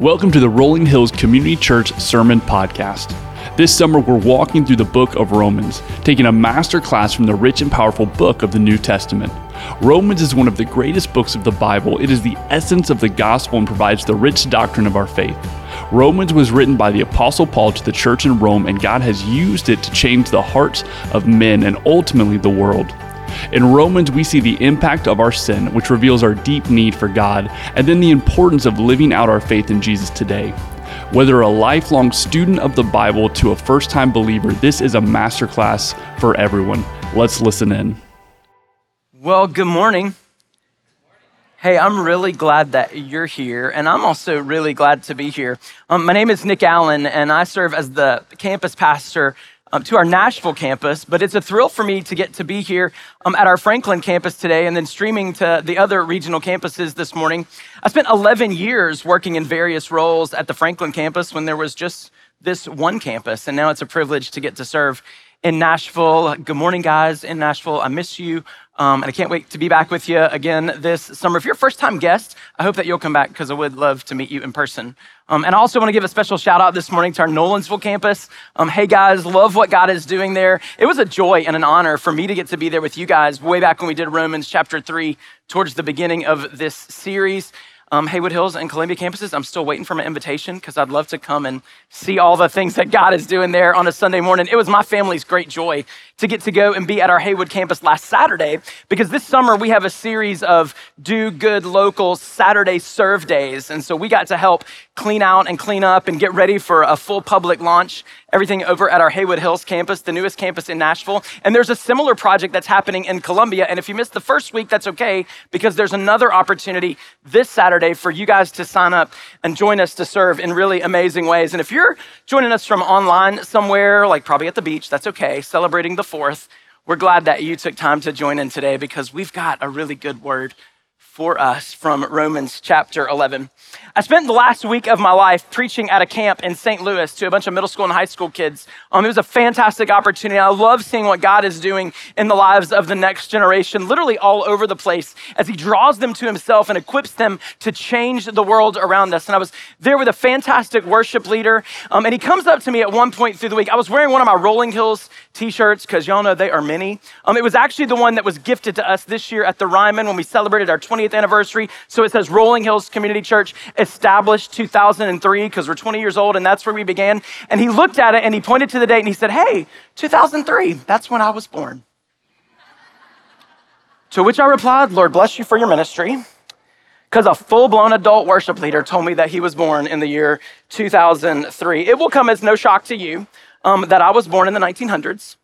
Welcome to the Rolling Hills Community Church Sermon Podcast. This summer, we're walking through the book of Romans, taking a master class from the rich and powerful book of the New Testament. Romans is one of the greatest books of the Bible. It is the essence of the gospel and provides the rich doctrine of our faith. Romans was written by the Apostle Paul to the church in Rome, and God has used it to change the hearts of men and ultimately the world. In Romans, we see the impact of our sin, which reveals our deep need for God, and then the importance of living out our faith in Jesus today. Whether a lifelong student of the Bible to a first time believer, this is a masterclass for everyone. Let's listen in. Well, good morning. Hey, I'm really glad that you're here, and I'm also really glad to be here. Um, my name is Nic Allen, and I serve as the campus pastor um, to our Nashville campus, but it's a thrill for me to get to be here um, at our Franklin campus today and then streaming to the other regional campuses this morning. I spent 11 years working in various roles at the Franklin campus when there was just this one campus, and now it's a privilege to get to serve in Nashville. Good morning, guys, in Nashville. I miss you. Um, and I can't wait to be back with you again this summer. If you're a first time guest, I hope that you'll come back because I would love to meet you in person. Um, and I also want to give a special shout out this morning to our Nolensville campus. Um, hey guys, love what God is doing there. It was a joy and an honor for me to get to be there with you guys way back when we did Romans chapter 3 towards the beginning of this series um, Haywood Hills and Columbia campuses. I'm still waiting for my invitation because I'd love to come and see all the things that God is doing there on a Sunday morning. It was my family's great joy to get to go and be at our Haywood campus last Saturday because this summer we have a series of do good local Saturday serve days. And so we got to help clean out and clean up and get ready for a full public launch everything over at our Haywood Hills campus, the newest campus in Nashville. And there's a similar project that's happening in Columbia. And if you missed the first week, that's okay because there's another opportunity this Saturday for you guys to sign up and join us to serve in really amazing ways. And if you're joining us from online somewhere, like probably at the beach, that's okay, celebrating the 4th, we're glad that you took time to join in today because we've got a really good word for us from Romans chapter 11. I spent the last week of my life preaching at a camp in St. Louis to a bunch of middle school and high school kids. Um, it was a fantastic opportunity. I love seeing what God is doing in the lives of the next generation, literally all over the place, as He draws them to Himself and equips them to change the world around us. And I was there with a fantastic worship leader, um, and he comes up to me at one point through the week. I was wearing one of my Rolling Hills t shirts because y'all know they are many. Um, it was actually the one that was gifted to us this year at the Ryman when we celebrated our 20th anniversary. So it says Rolling Hills Community Church established 2003 because we're 20 years old and that's where we began. And he looked at it and he pointed to the date and he said, Hey, 2003, that's when I was born. to which I replied, Lord bless you for your ministry. Because a full blown adult worship leader told me that he was born in the year 2003. It will come as no shock to you um, that I was born in the 1900s.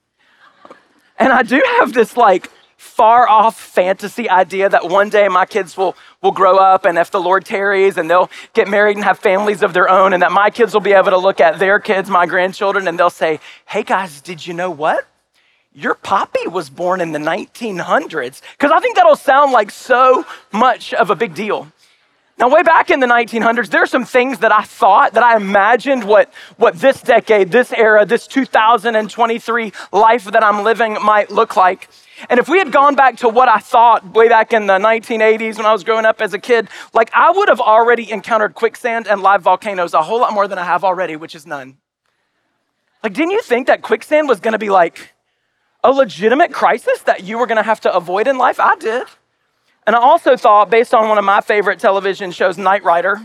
And I do have this like far off fantasy idea that one day my kids will, will grow up and if the Lord tarries and they'll get married and have families of their own, and that my kids will be able to look at their kids, my grandchildren, and they'll say, Hey guys, did you know what? Your poppy was born in the 1900s. Because I think that'll sound like so much of a big deal. Now, way back in the 1900s, there are some things that I thought, that I imagined what, what this decade, this era, this 2023 life that I'm living might look like. And if we had gone back to what I thought way back in the 1980s when I was growing up as a kid, like I would have already encountered quicksand and live volcanoes a whole lot more than I have already, which is none. Like, didn't you think that quicksand was gonna be like a legitimate crisis that you were gonna have to avoid in life? I did. And I also thought, based on one of my favorite television shows, Knight Rider,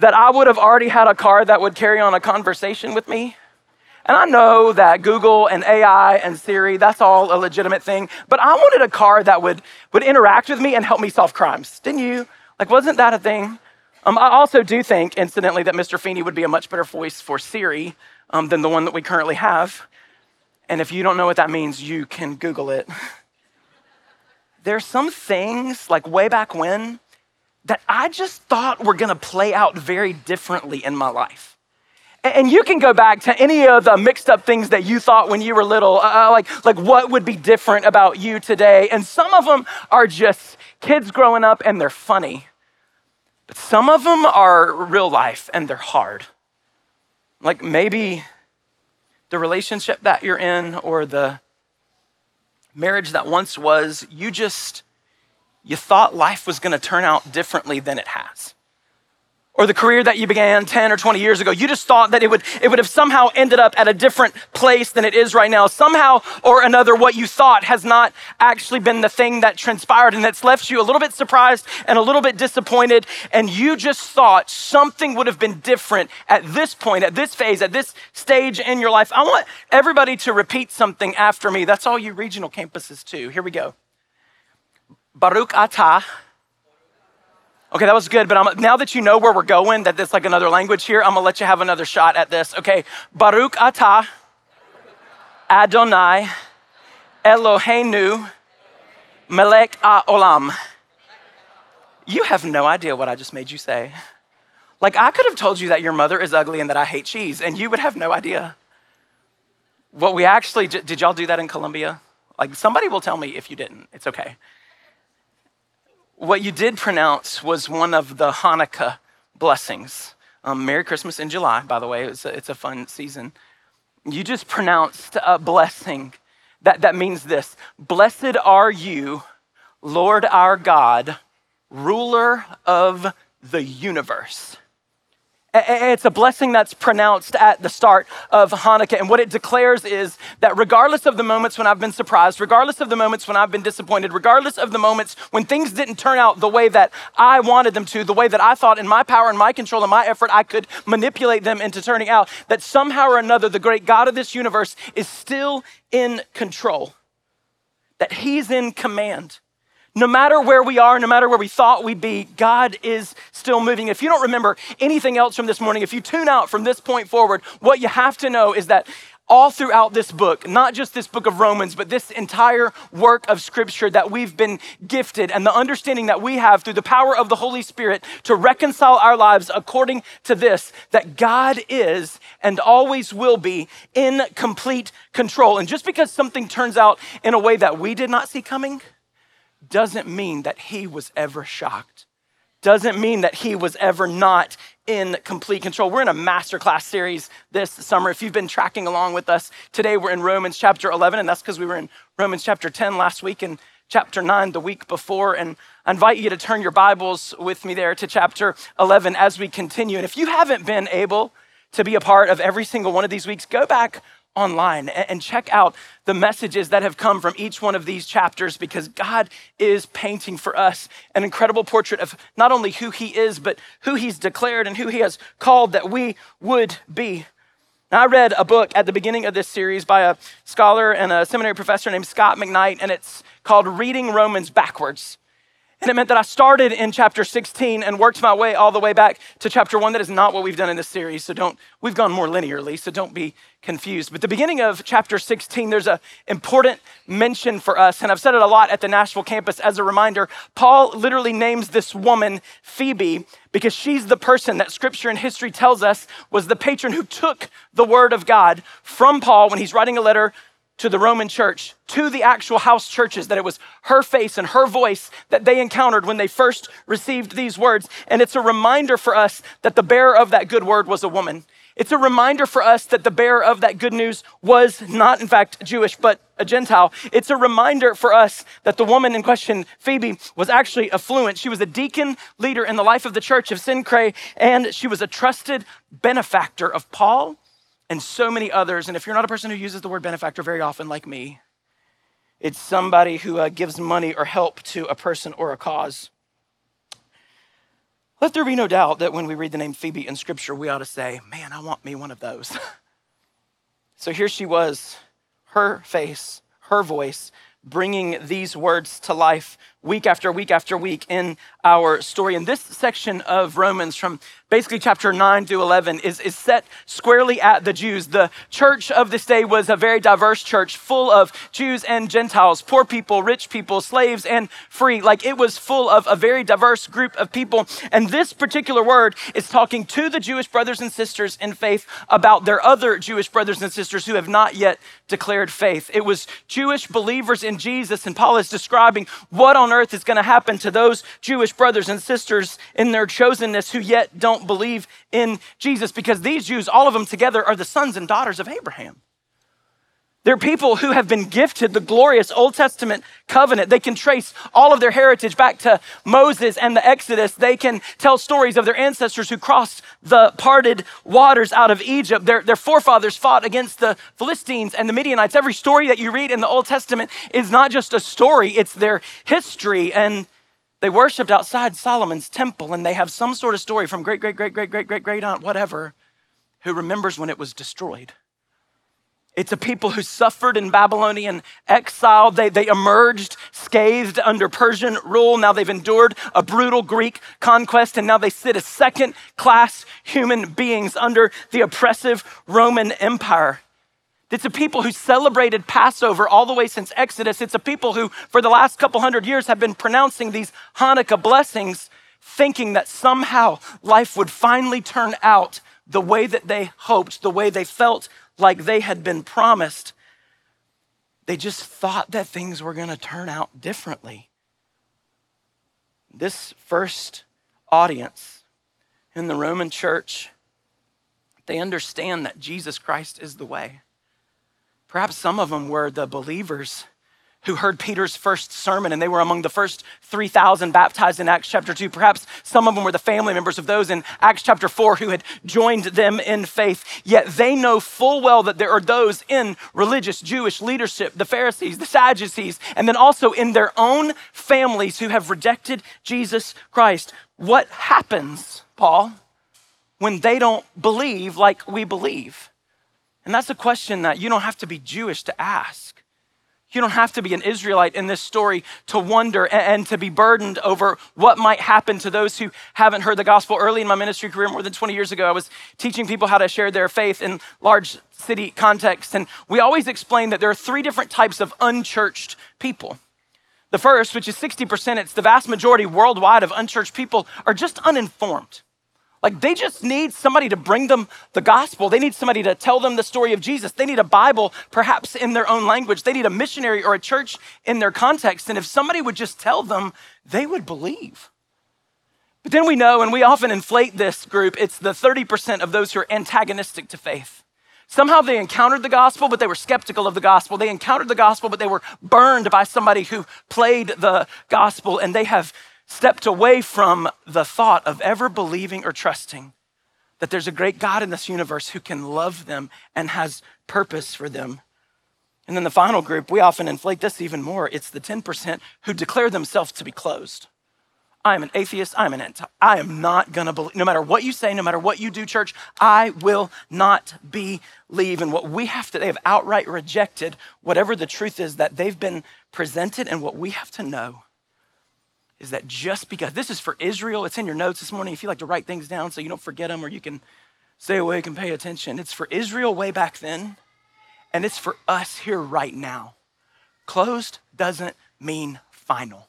that I would have already had a car that would carry on a conversation with me. And I know that Google and AI and Siri, that's all a legitimate thing, but I wanted a car that would, would interact with me and help me solve crimes. Didn't you? Like, wasn't that a thing? Um, I also do think, incidentally, that Mr. Feeny would be a much better voice for Siri um, than the one that we currently have. And if you don't know what that means, you can Google it. there's some things like way back when that I just thought were gonna play out very differently in my life. And you can go back to any of the mixed up things that you thought when you were little, uh, uh, like, like what would be different about you today. And some of them are just kids growing up and they're funny. But some of them are real life and they're hard. Like maybe the relationship that you're in or the marriage that once was, you just, you thought life was going to turn out differently than it has. Or the career that you began 10 or 20 years ago. You just thought that it would, it would have somehow ended up at a different place than it is right now. Somehow or another, what you thought has not actually been the thing that transpired, and it's left you a little bit surprised and a little bit disappointed. And you just thought something would have been different at this point, at this phase, at this stage in your life. I want everybody to repeat something after me. That's all you regional campuses, too. Here we go. Baruch atah Okay, that was good, but I'm, now that you know where we're going, that it's like another language here, I'm gonna let you have another shot at this. Okay, Baruch atah Adonai Eloheinu Melech Olam. You have no idea what I just made you say. Like, I could have told you that your mother is ugly and that I hate cheese, and you would have no idea. What we actually, did y'all do that in Columbia? Like, somebody will tell me if you didn't. It's okay. What you did pronounce was one of the Hanukkah blessings. Um, Merry Christmas in July, by the way. It's a, it's a fun season. You just pronounced a blessing that, that means this Blessed are you, Lord our God, ruler of the universe. It's a blessing that's pronounced at the start of Hanukkah. And what it declares is that regardless of the moments when I've been surprised, regardless of the moments when I've been disappointed, regardless of the moments when things didn't turn out the way that I wanted them to, the way that I thought in my power and my control and my effort I could manipulate them into turning out, that somehow or another the great God of this universe is still in control, that He's in command no matter where we are, no matter where we thought we'd be, God is still moving. If you don't remember anything else from this morning, if you tune out from this point forward, what you have to know is that all throughout this book, not just this book of Romans, but this entire work of scripture that we've been gifted and the understanding that we have through the power of the Holy Spirit to reconcile our lives according to this that God is and always will be in complete control. And just because something turns out in a way that we did not see coming, doesn't mean that he was ever shocked, doesn't mean that he was ever not in complete control. We're in a masterclass series this summer. If you've been tracking along with us, today we're in Romans chapter 11, and that's because we were in Romans chapter 10 last week and chapter 9 the week before. And I invite you to turn your Bibles with me there to chapter 11 as we continue. And if you haven't been able to be a part of every single one of these weeks, go back online and check out the messages that have come from each one of these chapters because God is painting for us an incredible portrait of not only who He is, but who He's declared and who He has called that we would be. I read a book at the beginning of this series by a scholar and a seminary professor named Scot McKnight, and it's called Reading Romans Backwards. And it meant that I started in chapter 16 and worked my way all the way back to chapter 1. That is not what we've done in this series. So don't, we've gone more linearly, so don't be confused. But the beginning of chapter 16, there's an important mention for us. And I've said it a lot at the Nashville campus as a reminder. Paul literally names this woman Phoebe because she's the person that scripture and history tells us was the patron who took the word of God from Paul when he's writing a letter to the Roman church, to the actual house churches, that it was her face and her voice that they encountered when they first received these words. And it's a reminder for us that the bearer of that good word was a woman. It's a reminder for us that the bearer of that good news was not, in fact, Jewish, but a Gentile. It's a reminder for us that the woman in question, Phoebe, was actually affluent. She was a deacon leader in the life of the church of Cenchreae, and she was a trusted benefactor of Paul and so many others. And if you're not a person who uses the word benefactor very often, like me, it's somebody who uh, gives money or help to a person or a cause. Let there be no doubt that when we read the name Phoebe in scripture, we ought to say, Man, I want me one of those. so here she was, her face, her voice, bringing these words to life week after week after week in our story. And this section of Romans, from basically chapter 9 to 11, is, is set squarely at the Jews. The church of this day was a very diverse church, full of Jews and Gentiles, poor people, rich people, slaves, and free. Like it was full of a very diverse group of people. And this particular word is talking to the Jewish brothers and sisters in faith about their other Jewish brothers and sisters who have not yet declared faith. It was Jewish believers in Jesus, and Paul is describing what on earth is going to happen to those Jewish brothers and sisters in their chosenness who yet don't believe in Jesus because these Jews, all of them together, are the sons and daughters of Abraham. They're people who have been gifted the glorious Old Testament covenant. They can trace all of their heritage back to Moses and the Exodus. They can tell stories of their ancestors who crossed the parted waters out of Egypt. Their, their forefathers fought against the Philistines and the Midianites. Every story that you read in the Old Testament is not just a story, it's their history. And they worshiped outside Solomon's temple, and they have some sort of story from great, great, great, great, great, great, great aunt, whatever, who remembers when it was destroyed. It's a people who suffered in Babylonian exile. They, they emerged scathed under Persian rule. Now they've endured a brutal Greek conquest, and now they sit as second class human beings under the oppressive Roman Empire. It's a people who celebrated Passover all the way since Exodus. It's a people who, for the last couple hundred years, have been pronouncing these Hanukkah blessings, thinking that somehow life would finally turn out the way that they hoped, the way they felt like they had been promised. They just thought that things were going to turn out differently. This first audience in the Roman church, they understand that Jesus Christ is the way. Perhaps some of them were the believers who heard Peter's first sermon, and they were among the first 3,000 baptized in Acts chapter 2. Perhaps some of them were the family members of those in Acts chapter 4 who had joined them in faith. Yet they know full well that there are those in religious Jewish leadership, the Pharisees, the Sadducees, and then also in their own families who have rejected Jesus Christ. What happens, Paul, when they don't believe like we believe? And that's a question that you don't have to be Jewish to ask. You don't have to be an Israelite in this story to wonder and, to be burdened over what might happen to those who haven't heard the gospel. Early in my ministry career, more than 20 years ago, I was teaching people how to share their faith in large city contexts. And we always explain that there are three different types of unchurched people. The first, which is 60%, it's the vast majority worldwide of unchurched people, are just uninformed. Like they just need somebody to bring them the gospel. They need somebody to tell them the story of Jesus. They need a Bible, perhaps in their own language. They need a missionary or a church in their context. And if somebody would just tell them, they would believe. But then we know, and we often inflate this group, it's the 30% of those who are antagonistic to faith. Somehow they encountered the gospel, but they were skeptical of the gospel. They encountered the gospel, but they were burned by somebody who played the gospel, and they have stepped away from the thought of ever believing or trusting that there's a great God in this universe who can love them and has purpose for them. And then the final group, we often inflate this even more. It's the 10% who declare themselves to be closed. I am an atheist. I'm an anti. I am not going to believe, no matter what you say, no matter what you do, church, I will not believe. And what we have to, they have outright rejected whatever the truth is that they've been presented. And what we have to know is that just because this is for Israel, it's in your notes this morning. If you like to write things down so you don't forget them or you can stay awake and pay attention, it's for Israel way back then, and it's for us here right now. Closed doesn't mean final.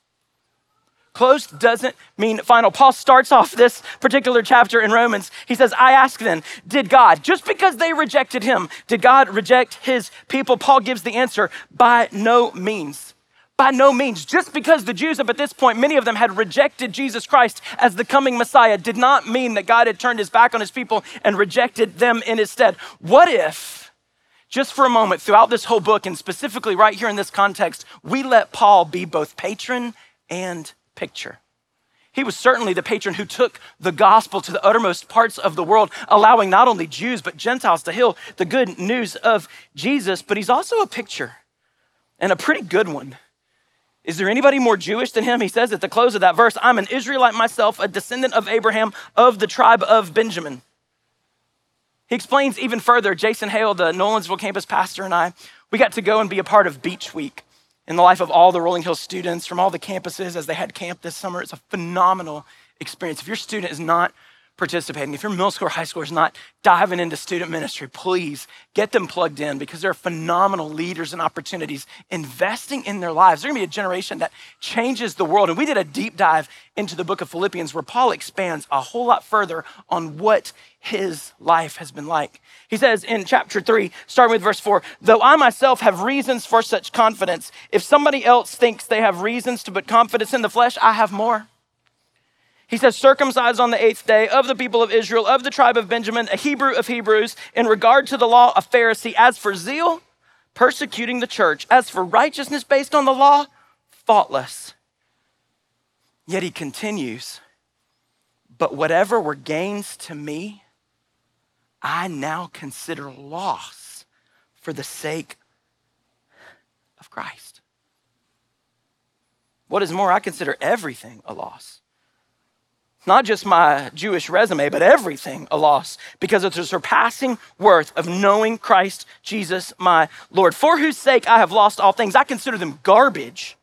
Closed doesn't mean final. Paul starts off this particular chapter in Romans. He says, I ask then, did God, just because they rejected him, did God reject his people? Paul gives the answer, by no means. By no means. Just because the Jews up at this point, many of them had rejected Jesus Christ as the coming Messiah, did not mean that God had turned his back on his people and rejected them in his stead. What if, just for a moment, throughout this whole book, and specifically right here in this context, we let Paul be both patron and picture? He was certainly the patron who took the gospel to the uttermost parts of the world, allowing not only Jews but Gentiles to hear the good news of Jesus. But he's also a picture, and a pretty good one is there anybody more Jewish than him? He says at the close of that verse, I'm an Israelite myself, a descendant of Abraham of the tribe of Benjamin. He explains even further. Jason Hale, the Nolensville campus pastor, and I, we got to go and be a part of Beach Week in the life of all the Rolling Hills students from all the campuses as they had camp this summer. It's a phenomenal experience. If your student is not participating. If your middle school or high school is not diving into student ministry, please get them plugged in because they're phenomenal leaders and opportunities investing in their lives. They're gonna be a generation that changes the world. And we did a deep dive into the book of Philippians where Paul expands a whole lot further on what his life has been like. He says in chapter three, starting with verse four, though I myself have reasons for such confidence, if somebody else thinks they have reasons to put confidence in the flesh, I have more. He says, circumcised on the eighth day of the people of Israel, of the tribe of Benjamin, a Hebrew of Hebrews, in regard to the law, a Pharisee. As for zeal, persecuting the church. As for righteousness based on the law, faultless. Yet he continues, but whatever were gains to me, I now consider loss for the sake of Christ. What is more, I consider everything a loss not just my Jewish resume, but everything a loss because of the surpassing worth of knowing Christ Jesus my Lord, for whose sake I have lost all things. I consider them garbage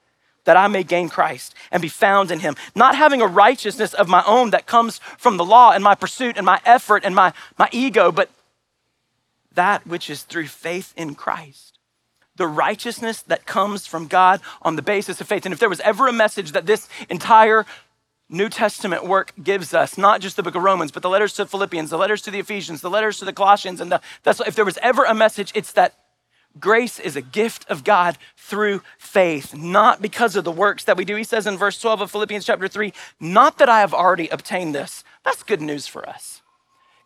that I may gain Christ and be found in him, not having a righteousness of my own that comes from the law and my pursuit and my effort and my, my ego, but that which is through faith in Christ. The righteousness that comes from God on the basis of faith. And if there was ever a message that this entire New Testament work gives us, not just the book of Romans, but the letters to Philippians, the letters to the Ephesians, the letters to the Colossians, and the, that's if there was ever a message, it's that grace is a gift of God through faith, not because of the works that we do. He says in verse 12 of Philippians chapter 3, not that I have already obtained this. That's good news for us.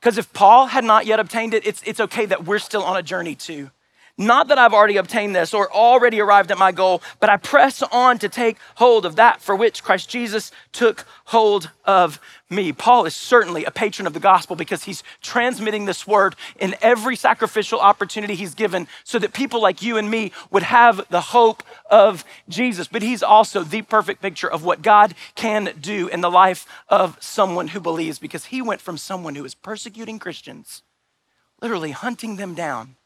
Because if Paul had not yet obtained it, it's, it's okay that we're still on a journey too. Not that I've already obtained this or already arrived at my goal, but I press on to take hold of that for which Christ Jesus took hold of me. Paul is certainly a patron of the gospel because he's transmitting this word in every sacrificial opportunity he's given so that people like you and me would have the hope of Jesus. But he's also the perfect picture of what God can do in the life of someone who believes because he went from someone who was persecuting Christians, literally hunting them down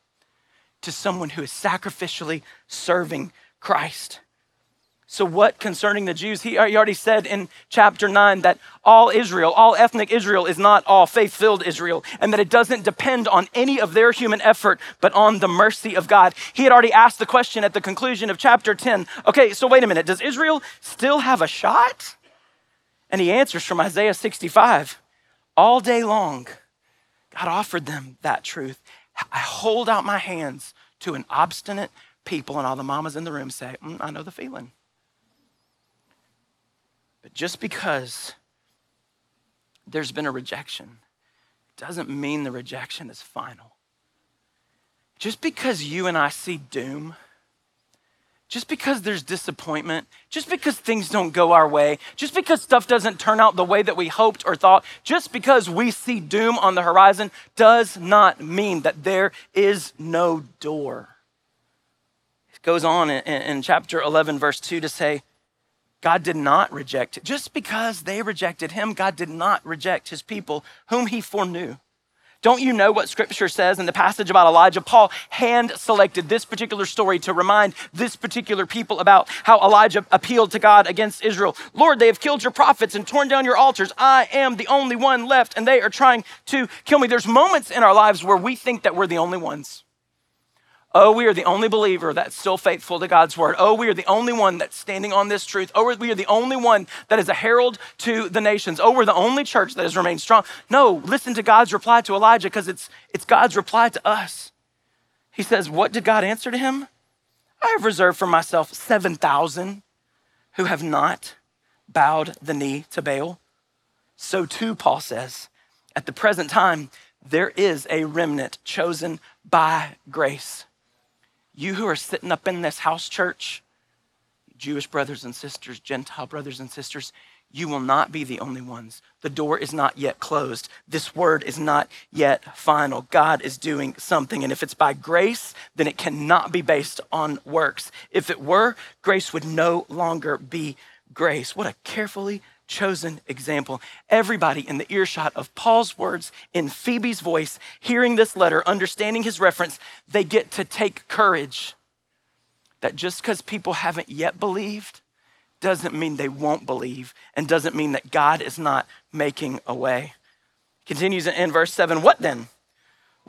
to someone who is sacrificially serving Christ. So, what concerning the Jews? He, already said in chapter 9 that all Israel, all ethnic Israel, is not all faith filled Israel, and that it doesn't depend on any of their human effort, but on the mercy of God. He had already asked the question at the conclusion of chapter 10 okay, so wait a minute, does Israel still have a shot? And he answers from Isaiah 65 all day long, God offered them that truth. I hold out my hands to an obstinate people, and all the mamas in the room say, mm, I know the feeling. But just because there's been a rejection doesn't mean the rejection is final. Just because you and I see doom just because there's disappointment, just because things don't go our way, just because stuff doesn't turn out the way that we hoped or thought, just because we see doom on the horizon does not mean that there is no door. It goes on in, in chapter 11, verse 2 to say, God did not reject. Just because they rejected him, God did not reject his people whom he foreknew. Don't you know what scripture says in the passage about Elijah? Paul hand selected this particular story to remind this particular people about how Elijah appealed to God against Israel. Lord, they have killed your prophets and torn down your altars. I am the only one left, and they are trying to kill me. There's moments in our lives where we think that we're the only ones. Oh, we are the only believer that's still faithful to God's word. Oh, we are the only one that's standing on this truth. Oh, we are the only one that is a herald to the nations. Oh, we're the only church that has remained strong. No, listen to God's reply to Elijah because it's, it's God's reply to us. He says, What did God answer to him? I have reserved for myself 7,000 who have not bowed the knee to Baal. So too, Paul says, at the present time, there is a remnant chosen by grace you who are sitting up in this house church, Jewish brothers and sisters, Gentile brothers and sisters, you will not be the only ones. The door is not yet closed. This word is not yet final. God is doing something. And if it's by grace, then it cannot be based on works. If it were, grace would no longer be grace. What a carefully chosen example. Everybody in the earshot of Paul's words in Phoebe's voice, hearing this letter, understanding his reference, they get to take courage that just because people haven't yet believed doesn't mean they won't believe and doesn't mean that God is not making a way. Continues in verse 7 What then?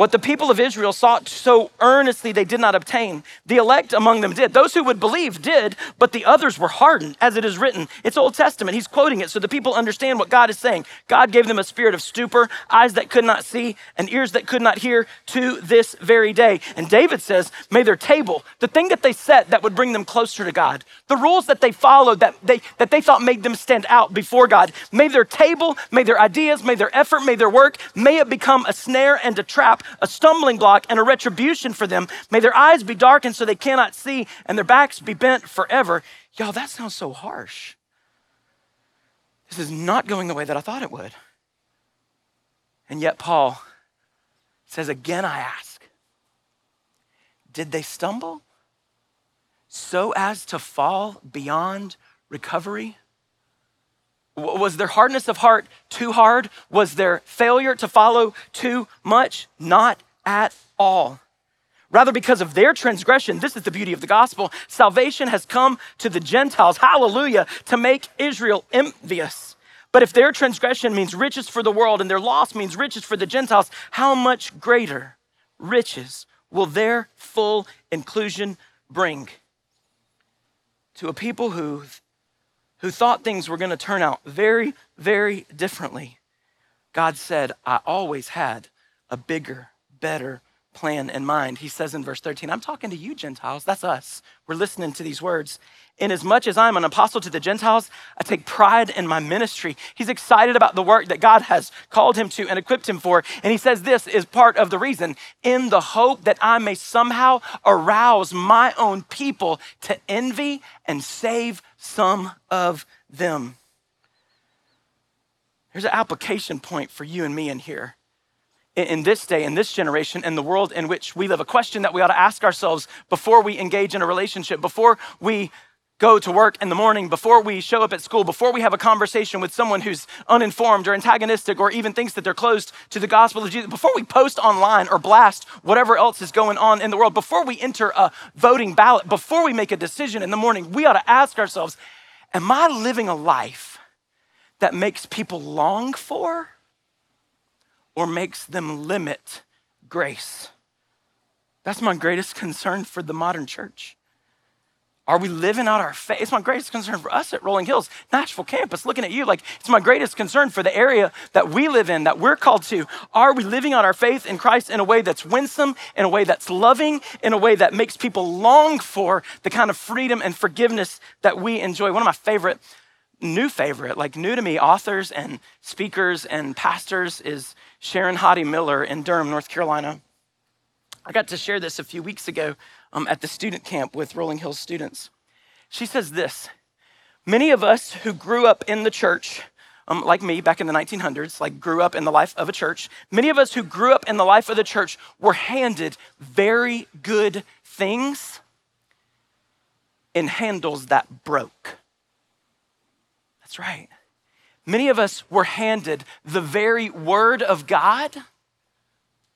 What the people of Israel sought so earnestly they did not obtain. The elect among them did. Those who would believe did, but the others were hardened, as it is written. It's Old Testament. He's quoting it so the people understand what God is saying. God gave them a spirit of stupor, eyes that could not see, and ears that could not hear to this very day. And David says, May their table, the thing that they set that would bring them closer to God, the rules that they followed that they, that they thought made them stand out before God, may their table, may their ideas, may their effort, may their work, may it become a snare and a trap a stumbling block and a retribution for them. May their eyes be darkened so they cannot see and their backs be bent forever. Y'all, that sounds so harsh. This is not going the way that I thought it would. And yet, Paul says, Again, I ask, did they stumble so as to fall beyond recovery? Was their hardness of heart too hard? Was their failure to follow too much? Not at all. Rather, because of their transgression, this is the beauty of the gospel. Salvation has come to the Gentiles, hallelujah, to make Israel envious. But if their transgression means riches for the world and their loss means riches for the Gentiles, how much greater riches will their full inclusion bring? To a people who, who thought things were going to turn out very, very differently, God said, I always had a bigger, better plan in mind. He says in verse 13, I'm talking to you, Gentiles. That's us. We're listening to these words. Inasmuch as I'm an apostle to the Gentiles, I take pride in my ministry. He's excited about the work that God has called him to and equipped him for. And he says this is part of the reason in the hope that I may somehow arouse my own people to envy and save some of them. Here's an application point for you and me in here in this day, in this generation, in the world in which we live, a question that we ought to ask ourselves before we engage in a relationship, before we go to work in the morning, before we show up at school, before we have a conversation with someone who's uninformed or antagonistic or even thinks that they're closed to the gospel of Jesus, before we post online or blast whatever else is going on in the world, before we enter a voting ballot, before we make a decision in the morning, we ought to ask ourselves, am I living a life that makes people long for? Or makes them limit grace. That's my greatest concern for the modern church. Are we living out our faith? It's my greatest concern for us at Rolling Hills, Nashville campus, looking at you like it's my greatest concern for the area that we live in, that we're called to. Are we living out our faith in Christ in a way that's winsome, in a way that's loving, in a way that makes people long for the kind of freedom and forgiveness that we enjoy? One of my favorite, new favorite, like new to me, authors and speakers and pastors is Sharon Hodde Miller in Durham, North Carolina. I got to share this a few weeks ago um, at the student camp with Rolling Hills students. She says this Many of us who grew up in the church, um, like me back in the 1900s, like grew up in the life of a church, many of us who grew up in the life of the church were handed very good things in handles that broke. That's right. Many of us were handed the very word of God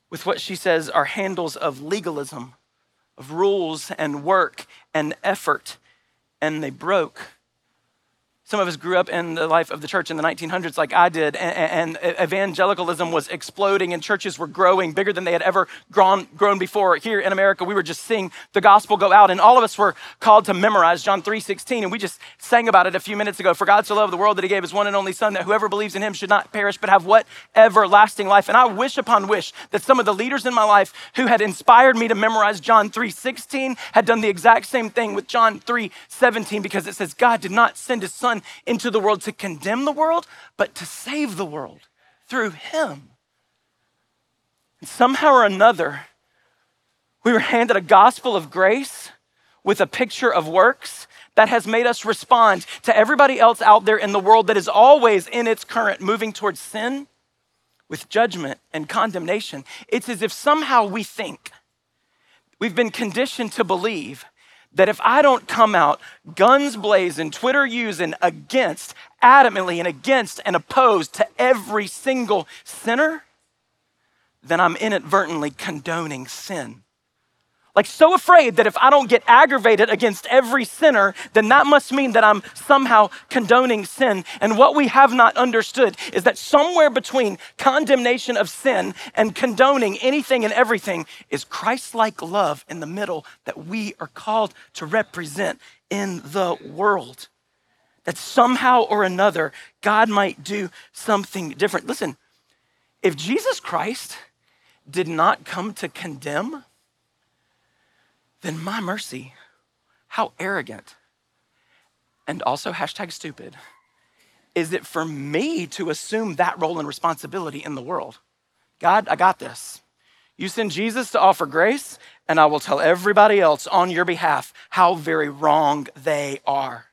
with what she says are handles of legalism, of rules and work and effort, and they broke some of us grew up in the life of the church in the 1900s, like I did, and, and, evangelicalism was exploding, and churches were growing bigger than they had ever grown, grown before. Here in America, we were just seeing the gospel go out, and all of us were called to memorize John 3:16, and we just sang about it a few minutes ago. For God so loved the world that He gave His one and only Son, that whoever believes in Him should not perish, but have what everlasting life. And I wish upon wish that some of the leaders in my life who had inspired me to memorize John 3:16 had done the exact same thing with John 3:17, because it says God did not send His Son into the world to condemn the world, but to save the world through him. And somehow or another, we were handed a gospel of grace with a picture of works that has made us respond to everybody else out there in the world that is always in its current moving towards sin with judgment and condemnation. It's as if somehow we think we've been conditioned to believe that if I don't come out guns blazing, Twitter using against, adamantly and against and opposed to every single sinner, then I'm inadvertently condoning sin. Like, so afraid that if I don't get aggravated against every sinner, then that must mean that I'm somehow condoning sin. And what we have not understood is that somewhere between condemnation of sin and condoning anything and everything is Christ like love in the middle that we are called to represent in the world. That somehow or another, God might do something different. Listen, if Jesus Christ did not come to condemn, then my mercy, how arrogant and also hashtag stupid is it for me to assume that role and responsibility in the world? God, I got this. You send Jesus to offer grace, and I will tell everybody else on your behalf how very wrong they are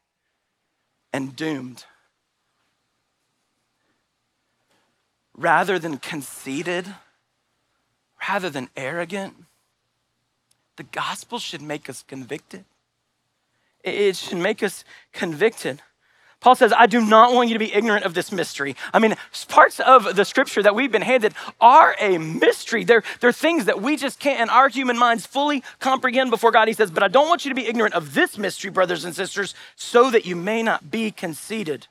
and doomed. Rather than conceited, rather than arrogant, the gospel should make us convicted. It should make us convicted. Paul says, I do not want you to be ignorant of this mystery. I mean, parts of the scripture that we've been handed are a mystery. They're, they're things that we just can't, in our human minds, fully comprehend before God. He says, But I don't want you to be ignorant of this mystery, brothers and sisters, so that you may not be conceited.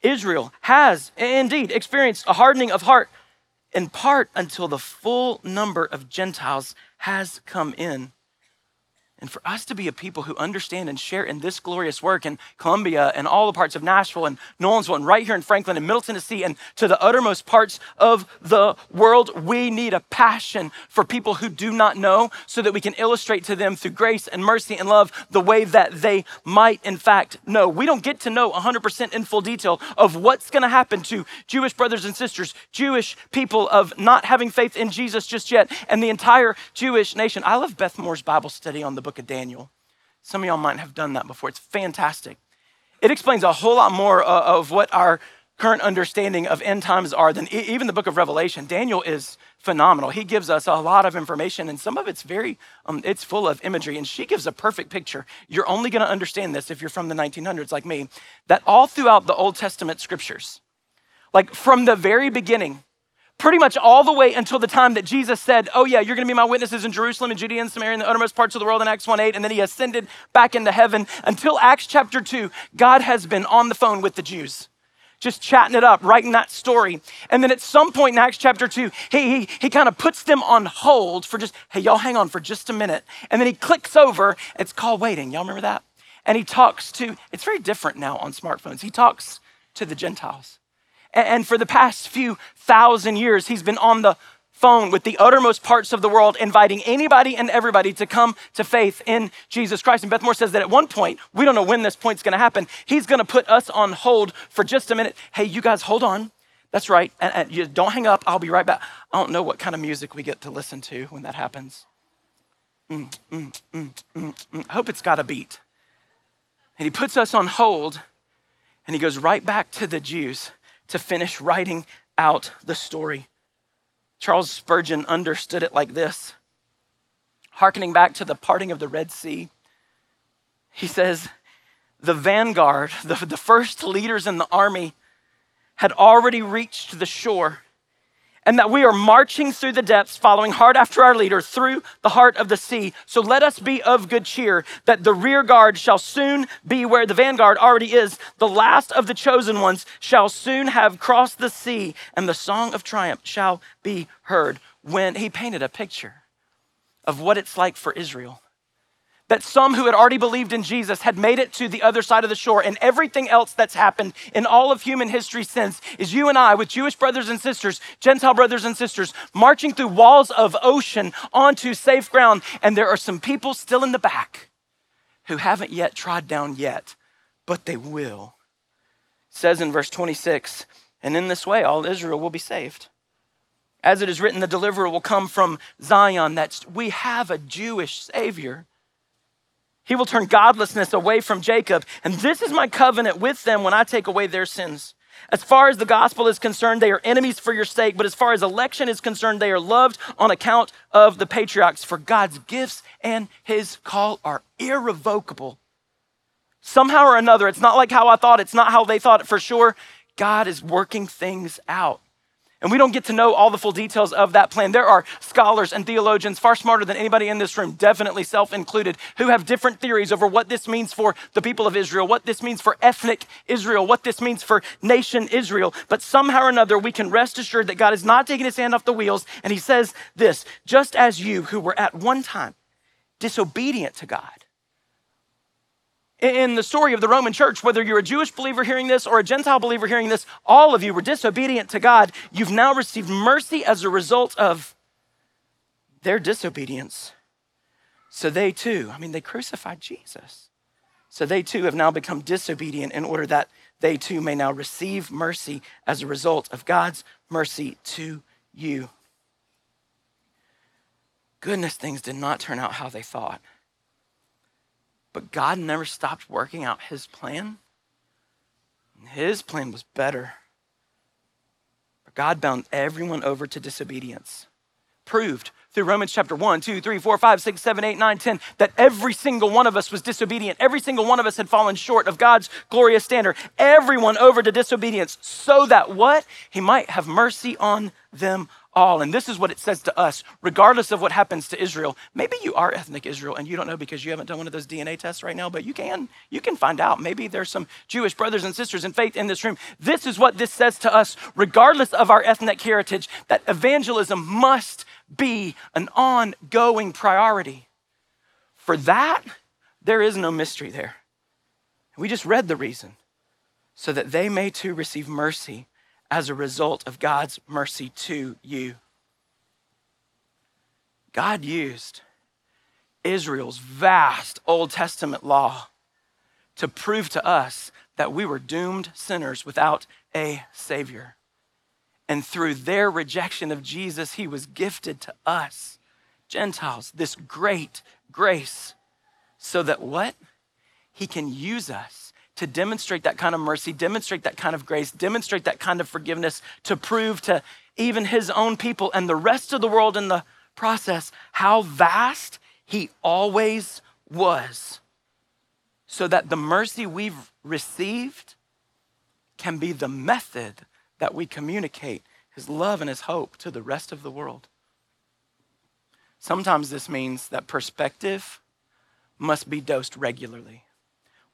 Israel has indeed experienced a hardening of heart in part until the full number of Gentiles has come in. And for us to be a people who understand and share in this glorious work in Columbia and all the parts of Nashville and Nolensville and right here in Franklin and Middle Tennessee and to the uttermost parts of the world, we need a passion for people who do not know so that we can illustrate to them through grace and mercy and love the way that they might in fact know. We don't get to know 100% in full detail of what's going to happen to Jewish brothers and sisters, Jewish people of not having faith in Jesus just yet, and the entire Jewish nation. I love Beth Moore's Bible study on the book of Daniel. Some of y'all might have done that before. It's fantastic. It explains a whole lot more uh, of what our current understanding of end times are than even the book of Revelation. Daniel is phenomenal. He gives us a lot of information, and some of it's very, um, it's full of imagery. And she gives a perfect picture. You're only going to understand this if you're from the 1900s, like me. That all throughout the Old Testament scriptures, like from the very beginning, pretty much all the way until the time that Jesus said, Oh, yeah, you're going to be my witnesses in Jerusalem and Judea and Samaria and the uttermost parts of the world in Acts 1 8. And then he ascended back into heaven until Acts chapter 2. God has been on the phone with the Jews. Just chatting it up, writing that story. And then at some point in Acts chapter 2, he, he, he kind of puts them on hold for just, hey, y'all hang on for just a minute. And then he clicks over. It's called waiting. Y'all remember that? And he talks to, it's very different now on smartphones. He talks to the Gentiles. And for the past few thousand years, he's been on the phone with the uttermost parts of the world, inviting anybody and everybody to come to faith in Jesus Christ. And Beth Moore says that at one point, we don't know when this point's gonna happen, he's gonna put us on hold for just a minute. Hey, you guys, hold on. That's right. And, and you don't hang up. I'll be right back. I don't know what kind of music we get to listen to when that happens. Mm, mm, mm, mm, mm. I hope it's got a beat. And he puts us on hold and he goes right back to the Jews to finish writing out the story. Charles Spurgeon understood it like this. Harkening back to the parting of the Red Sea, he says, the vanguard, the, the first leaders in the army, had already reached the shore and that we are marching through the depths, following hard after our leader through the heart of the sea. So let us be of good cheer that the rear guard shall soon be where the vanguard already is. The last of the chosen ones shall soon have crossed the sea, and the song of triumph shall be heard. When he painted a picture of what it's like for Israel that some who had already believed in Jesus had made it to the other side of the shore. And everything else that's happened in all of human history since is you and I, with Jewish brothers and sisters, Gentile brothers and sisters, marching through walls of ocean onto safe ground. And there are some people still in the back who haven't yet trod down yet, but they will. It says in verse 26 and in this way, all Israel will be saved. As it is written, the deliverer will come from Zion. That's we have a Jewish Savior he will turn godlessness away from Jacob. And this is my covenant with them when I take away their sins. As far as the gospel is concerned, they are enemies for your sake, but as far as election is concerned, they are loved on account of the patriarchs. For God's gifts and his call are irrevocable. Somehow or another, it's not like how I thought, it's not how they thought it for sure. God is working things out. And we don't get to know all the full details of that plan. There are scholars and theologians far smarter than anybody in this room, definitely self included, who have different theories over what this means for the people of Israel, what this means for ethnic Israel, what this means for nation Israel. But somehow or another, we can rest assured that God is not taking his hand off the wheels. And he says this just as you, who were at one time disobedient to God, in the story of the Roman church, whether you're a Jewish believer hearing this or a Gentile believer hearing this, all of you were disobedient to God. You've now received mercy as a result of their disobedience. So they too, I mean, they crucified Jesus. So they too have now become disobedient in order that they too may now receive mercy as a result of God's mercy to you. goodness, things did not turn out how they thought. But God never stopped working out his plan. His plan was better. But God bound everyone over to disobedience. Proved through Romans chapter 1, 2, 3, 4, 5, 6, 7, 8, 9, 10, that every single one of us was disobedient. Every single one of us had fallen short of God's glorious standard. Everyone over to disobedience, so that what? He might have mercy on them all. And this is what it says to us, regardless of what happens to Israel. Maybe you are ethnic Israel and you don't know because you haven't done one of those DNA tests right now, but you can. You can find out. Maybe there's some Jewish brothers and sisters in faith in this room. This is what this says to us, regardless of our ethnic heritage, that evangelism must be an ongoing priority. For that, there is no mystery there. We just read the reason so that they may too receive mercy as a result of God's mercy to you. God used Israel's vast Old Testament law to prove to us that we were doomed sinners without a Savior. And through their rejection of Jesus, He was gifted to us, Gentiles, this great grace, so that what? He can use us to demonstrate that kind of mercy, demonstrate that kind of grace, demonstrate that kind of forgiveness, to prove to even his own people and the rest of the world in the process how vast he always was, so that the mercy we've received can be the method that we communicate his love and his hope to the rest of the world. Sometimes this means that perspective must be dosed regularly.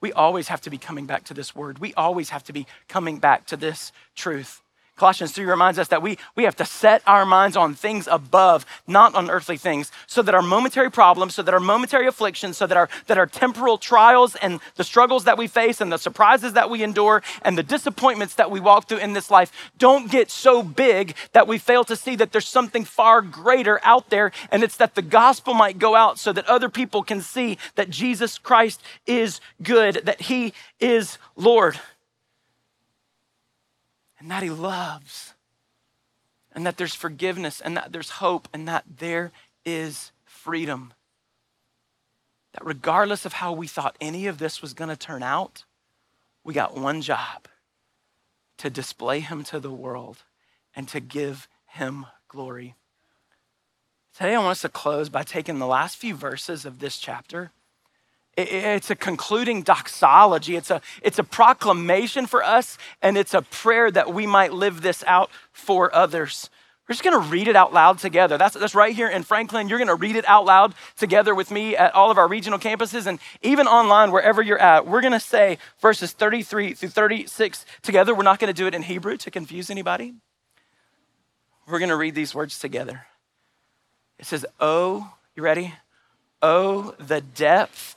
We always have to be coming back to this word. We always have to be coming back to this truth. Colossians 3 reminds us that we, we have to set our minds on things above, not on earthly things, so that our momentary problems, so that our momentary afflictions, so that our, that our temporal trials and the struggles that we face and the surprises that we endure and the disappointments that we walk through in this life don't get so big that we fail to see that there's something far greater out there. And it's that the gospel might go out so that other people can see that Jesus Christ is good, that he is Lord and that He loves, and that there's forgiveness, and that there's hope, and that there is freedom. That regardless of how we thought any of this was going to turn out, we got one job to display Him to the world and to give Him glory. Today, I want us to close by taking the last few verses of this chapter it's a concluding doxology. It's a, it's a proclamation for us, and it's a prayer that we might live this out for others. We're just going to read it out loud together. That's, that's right here in Franklin. You're going to read it out loud together with me at all of our regional campuses and even online, wherever you're at. We're going to say verses 33 through 36 together. We're not going to do it in Hebrew to confuse anybody. We're going to read these words together. It says, Oh, you ready? Oh, the depth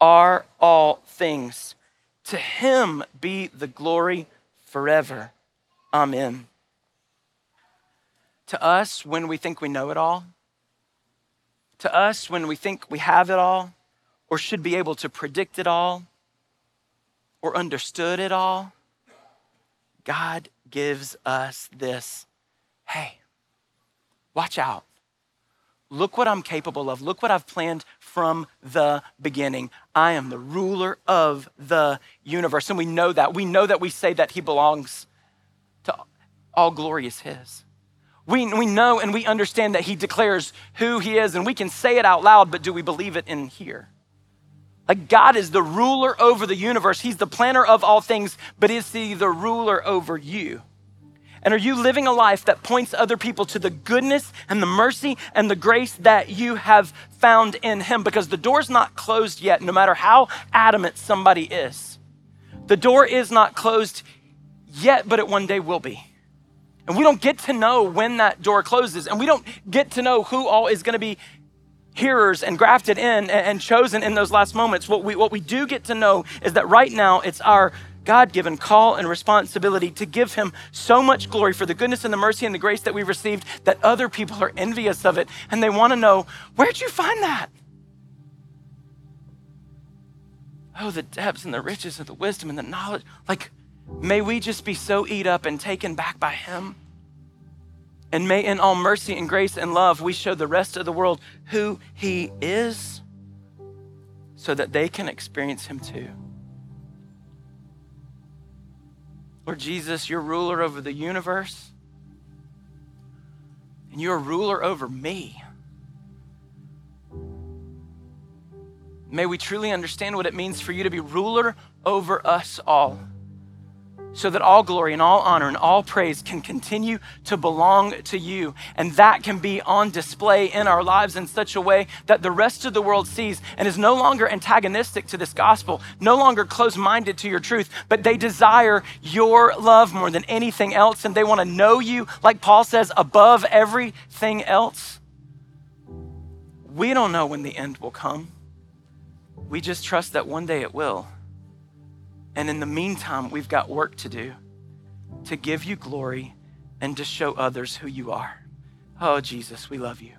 are all things. To him be the glory forever. Amen. To us, when we think we know it all, to us, when we think we have it all, or should be able to predict it all, or understood it all, God gives us this hey, watch out. Look what I'm capable of. Look what I've planned from the beginning. I am the ruler of the universe. And we know that. We know that we say that He belongs to all glory is His. We, we know and we understand that He declares who He is, and we can say it out loud, but do we believe it in here? Like God is the ruler over the universe. He's the planner of all things, but is He the ruler over you? And are you living a life that points other people to the goodness and the mercy and the grace that you have found in Him? Because the door's not closed yet, no matter how adamant somebody is. The door is not closed yet, but it one day will be. And we don't get to know when that door closes, and we don't get to know who all is going to be hearers and grafted in and chosen in those last moments. What we, what we do get to know is that right now it's our God given call and responsibility to give Him so much glory for the goodness and the mercy and the grace that we've received that other people are envious of it and they want to know, where'd you find that? Oh, the depths and the riches of the wisdom and the knowledge. Like, may we just be so eat up and taken back by Him. And may in all mercy and grace and love we show the rest of the world who He is so that they can experience Him too. Lord Jesus, you're ruler over the universe, and you're ruler over me. May we truly understand what it means for you to be ruler over us all so that all glory and all honor and all praise can continue to belong to you. And that can be on display in our lives in such a way that the rest of the world sees and is no longer antagonistic to this gospel, no longer closed minded to your truth, but they desire your love more than anything else. And they want to know you, like Paul says, above everything else. We don't know when the end will come. We just trust that one day it will. And in the meantime, we've got work to do to give you glory and to show others who you are. Oh, Jesus, we love you.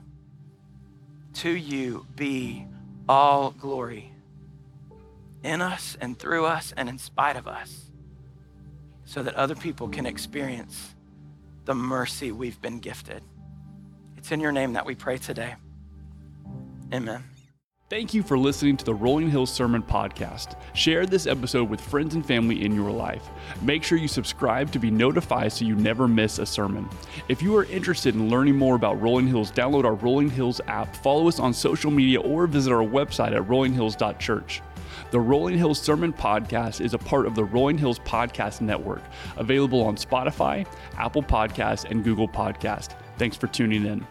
To you be all glory in us and through us and in spite of us so that other people can experience the mercy we've been gifted. It's in your name that we pray today. Amen. Thank you for listening to the Rolling Hills Sermon Podcast. Share this episode with friends and family in your life. Make sure you subscribe to be notified so you never miss a sermon. If you are interested in learning more about Rolling Hills, download our Rolling Hills app, follow us on social media, or visit our website at rollinghills.church. The Rolling Hills Sermon Podcast is a part of the Rolling Hills Podcast Network, available on Spotify, Apple Podcasts, and Google Podcast. Thanks for tuning in.